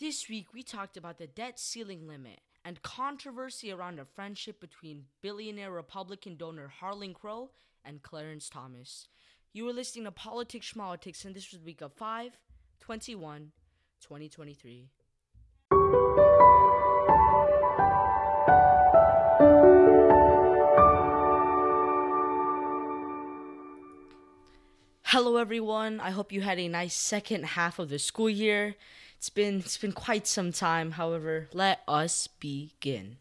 This week, we talked about the debt ceiling limit and controversy around a friendship between billionaire Republican donor Harlan Crow and Clarence Thomas. You were listening to Politics Schmolitics, and this was week of 5 21 2023. Hello everyone. I hope you had a nice second half of the school year. It's been it's been quite some time. However, let us begin.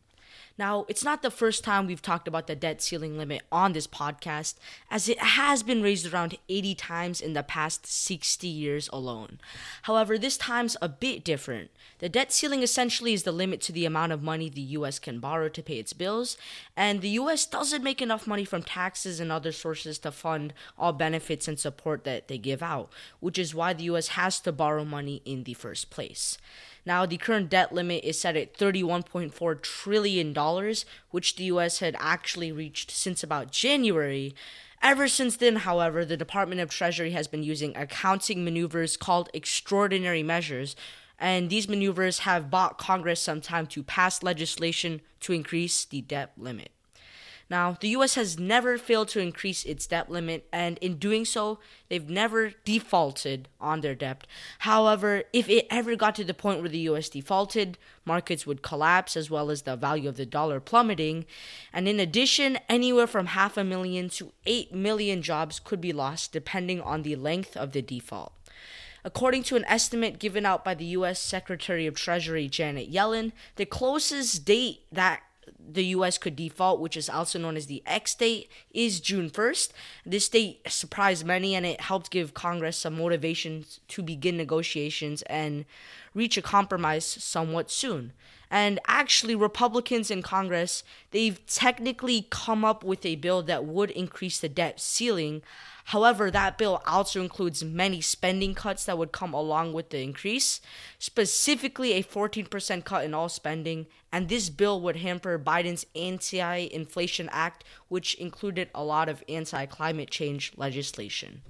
Now, it's not the first time we've talked about the debt ceiling limit on this podcast, as it has been raised around 80 times in the past 60 years alone. However, this time's a bit different. The debt ceiling essentially is the limit to the amount of money the US can borrow to pay its bills, and the US doesn't make enough money from taxes and other sources to fund all benefits and support that they give out, which is why the US has to borrow money in the first place. Now, the current debt limit is set at $31.4 trillion, which the US had actually reached since about January. Ever since then, however, the Department of Treasury has been using accounting maneuvers called extraordinary measures, and these maneuvers have bought Congress some time to pass legislation to increase the debt limit. Now, the US has never failed to increase its debt limit, and in doing so, they've never defaulted on their debt. However, if it ever got to the point where the US defaulted, markets would collapse as well as the value of the dollar plummeting. And in addition, anywhere from half a million to 8 million jobs could be lost depending on the length of the default. According to an estimate given out by the US Secretary of Treasury Janet Yellen, the closest date that the US could default, which is also known as the X date, is June 1st. This date surprised many and it helped give Congress some motivation to begin negotiations and reach a compromise somewhat soon. And actually, Republicans in Congress, they've technically come up with a bill that would increase the debt ceiling. However, that bill also includes many spending cuts that would come along with the increase, specifically a 14% cut in all spending. And this bill would hamper Biden's Anti Inflation Act, which included a lot of anti climate change legislation.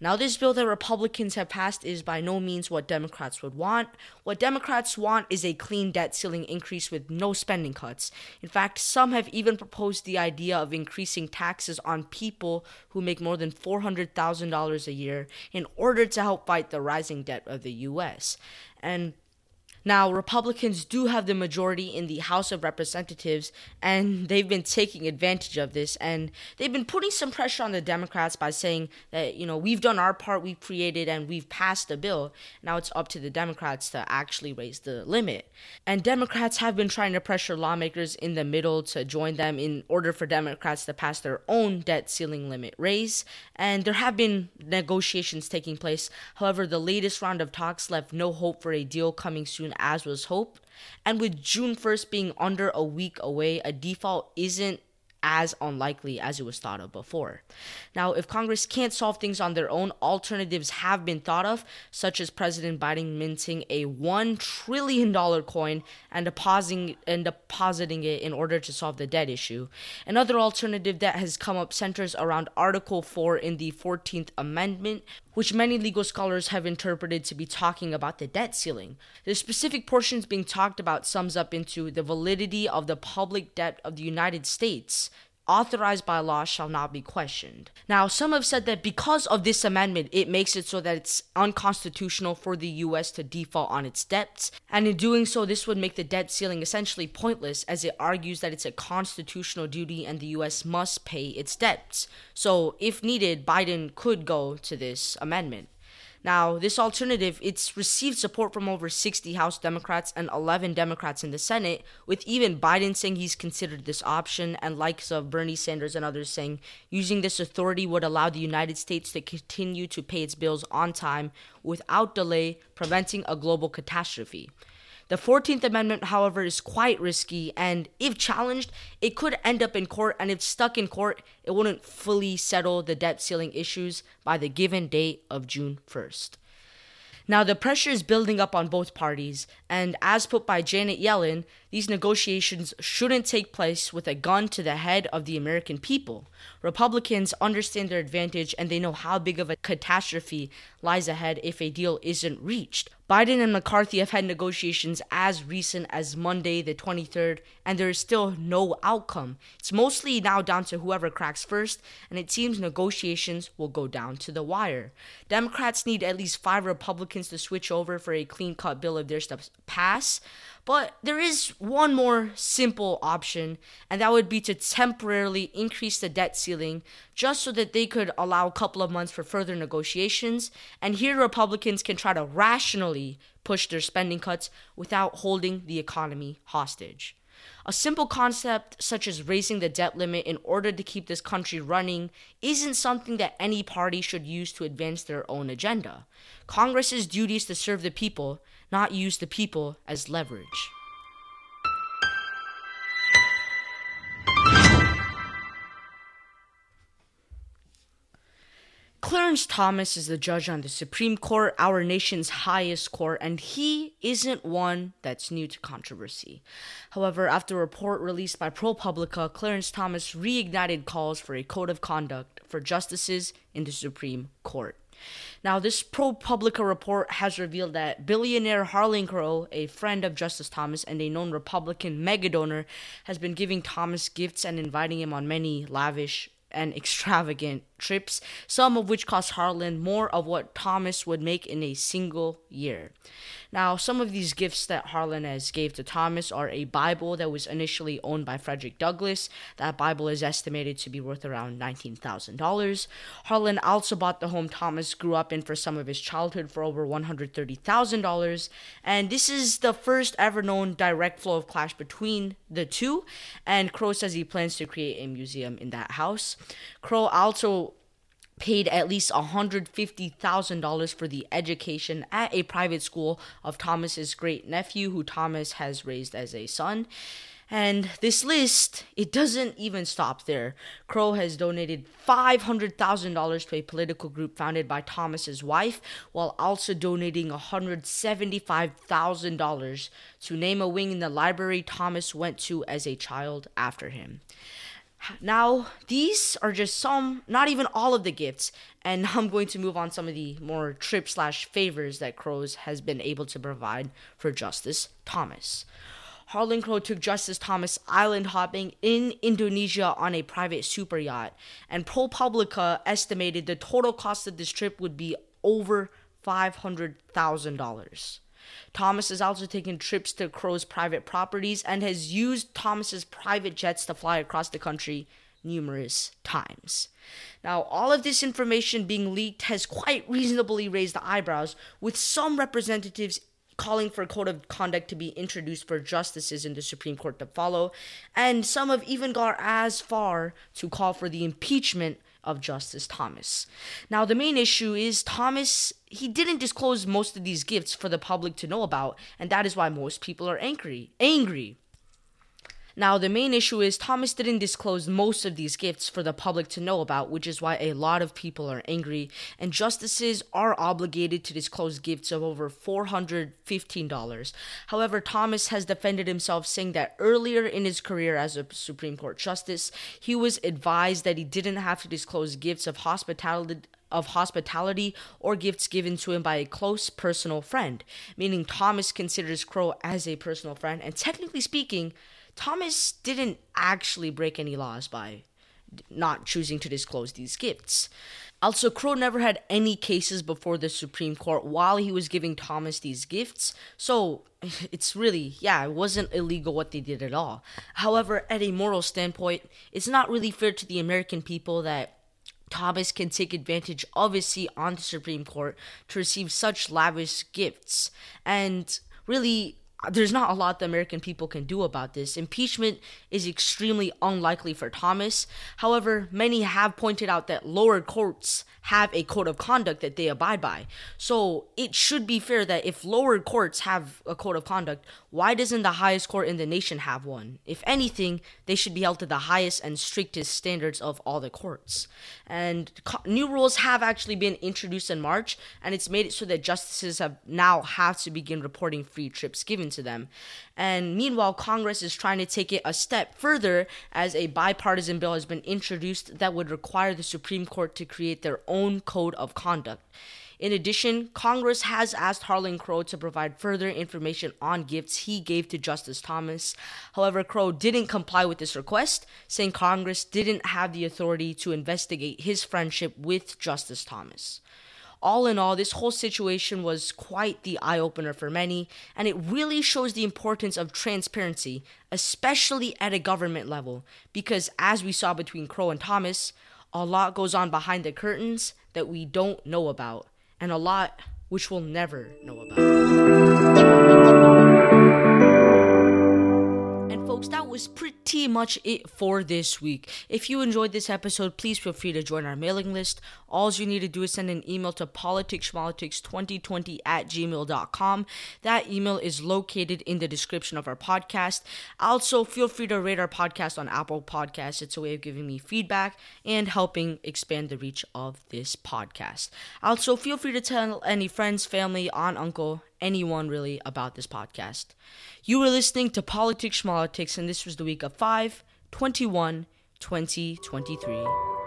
Now, this bill that Republicans have passed is by no means what Democrats would want. What Democrats want is a clean debt ceiling increase with no spending cuts. In fact, some have even proposed the idea of increasing taxes on people who make more than $400,000 a year in order to help fight the rising debt of the U.S. And now, Republicans do have the majority in the House of Representatives, and they've been taking advantage of this. And they've been putting some pressure on the Democrats by saying that, you know, we've done our part, we've created, and we've passed a bill. Now it's up to the Democrats to actually raise the limit. And Democrats have been trying to pressure lawmakers in the middle to join them in order for Democrats to pass their own debt ceiling limit raise. And there have been negotiations taking place. However, the latest round of talks left no hope for a deal coming soon as was hoped. And with June 1st being under a week away, a default isn't as unlikely as it was thought of before. Now, if Congress can't solve things on their own, alternatives have been thought of, such as President Biden minting a $1 trillion coin and depositing, and depositing it in order to solve the debt issue. Another alternative that has come up centers around Article 4 in the 14th Amendment, which many legal scholars have interpreted to be talking about the debt ceiling. The specific portions being talked about sums up into the validity of the public debt of the United States authorized by law shall not be questioned. Now, some have said that because of this amendment, it makes it so that it's unconstitutional for the US to default on its debts, and in doing so, this would make the debt ceiling essentially pointless as it argues that it's a constitutional duty and the US must pay its debts. So, if needed, Biden could go to this amendment. Now, this alternative, it's received support from over 60 House Democrats and 11 Democrats in the Senate, with even Biden saying he's considered this option and likes of Bernie Sanders and others saying using this authority would allow the United States to continue to pay its bills on time without delay, preventing a global catastrophe. The 14th Amendment, however, is quite risky, and if challenged, it could end up in court, and if stuck in court, it wouldn't fully settle the debt ceiling issues by the given date of June 1st. Now, the pressure is building up on both parties, and as put by Janet Yellen, These negotiations shouldn't take place with a gun to the head of the American people. Republicans understand their advantage and they know how big of a catastrophe lies ahead if a deal isn't reached. Biden and McCarthy have had negotiations as recent as Monday, the 23rd, and there is still no outcome. It's mostly now down to whoever cracks first, and it seems negotiations will go down to the wire. Democrats need at least five Republicans to switch over for a clean cut bill of theirs to pass. But there is one more simple option, and that would be to temporarily increase the debt ceiling just so that they could allow a couple of months for further negotiations. And here, Republicans can try to rationally push their spending cuts without holding the economy hostage. A simple concept such as raising the debt limit in order to keep this country running isn't something that any party should use to advance their own agenda. Congress's duty is to serve the people, not use the people as leverage. Clarence Thomas is the judge on the Supreme Court, our nation's highest court, and he isn't one that's new to controversy. However, after a report released by ProPublica, Clarence Thomas reignited calls for a code of conduct for justices in the Supreme Court. Now, this ProPublica report has revealed that billionaire Harlan Crow, a friend of Justice Thomas and a known Republican megadonor, has been giving Thomas gifts and inviting him on many lavish and extravagant trips, some of which cost Harlan more of what Thomas would make in a single year. Now, some of these gifts that Harlan has gave to Thomas are a Bible that was initially owned by Frederick Douglass. That Bible is estimated to be worth around $19,000. Harlan also bought the home Thomas grew up in for some of his childhood for over $130,000. And this is the first ever known direct flow of clash between the two. And Crow says he plans to create a museum in that house. Crow also paid at least $150,000 for the education at a private school of Thomas's great nephew who Thomas has raised as a son. And this list, it doesn't even stop there. Crow has donated $500,000 to a political group founded by Thomas's wife, while also donating $175,000 to name a wing in the library Thomas went to as a child after him. Now, these are just some, not even all of the gifts, and I'm going to move on some of the more trip slash favors that Crows has been able to provide for Justice Thomas. Harlan Crow took Justice Thomas island hopping in Indonesia on a private super yacht, and ProPublica estimated the total cost of this trip would be over $500,000. Thomas has also taken trips to Crow's private properties and has used Thomas's private jets to fly across the country numerous times. Now, all of this information being leaked has quite reasonably raised the eyebrows, with some representatives calling for a code of conduct to be introduced for justices in the Supreme Court to follow, and some have even gone as far to call for the impeachment of Justice Thomas. Now, the main issue is Thomas, he didn't disclose most of these gifts for the public to know about, and that is why most people are angry. Angry. Now, the main issue is Thomas didn't disclose most of these gifts for the public to know about, which is why a lot of people are angry, and justices are obligated to disclose gifts of over $415. However, Thomas has defended himself, saying that earlier in his career as a Supreme Court justice, he was advised that he didn't have to disclose gifts of hospitality of hospitality or gifts given to him by a close personal friend, meaning Thomas considers Crow as a personal friend, and technically speaking, Thomas didn't actually break any laws by not choosing to disclose these gifts. Also, Crow never had any cases before the Supreme Court while he was giving Thomas these gifts, so it's really, yeah, it wasn't illegal what they did at all. However, at a moral standpoint, it's not really fair to the American people that Thomas can take advantage of his seat on the Supreme Court to receive such lavish gifts. And really, there's not a lot the American people can do about this. Impeachment is extremely unlikely for Thomas. However, many have pointed out that lower courts have a code of conduct that they abide by. So it should be fair that if lower courts have a code of conduct, why doesn't the highest court in the nation have one? If anything, they should be held to the highest and strictest standards of all the courts. And co- new rules have actually been introduced in March, and it's made it so that justices have now have to begin reporting free trips given given to them. And meanwhile, Congress is trying to take it a step further as a bipartisan bill has been introduced that would require the Supreme Court to create their own code of conduct. In addition, Congress has asked Harlan Crow to provide further information on gifts he gave to Justice Thomas. However, Crow didn't comply with this request, saying Congress didn't have the authority to investigate his friendship with Justice Thomas. All in all, this whole situation was quite the eye opener for many, and it really shows the importance of transparency, especially at a government level, because as we saw between Crow and Thomas, a lot goes on behind the curtains that we don't know about and a lot which we'll never know about was pretty much it for this week. If you enjoyed this episode, please feel free to join our mailing list. All you need to do is send an email to politicsschmolitics2020 at gmail.com. That email is located in the description of our podcast. Also, feel free to rate our podcast on Apple Podcasts. It's a way of giving me feedback and helping expand the reach of this podcast. Also, feel free to tell any friends, family, aunt, uncle, anyone really about this podcast. You were listening to Politics Schmolitics, and this was the week of 5 21 2023.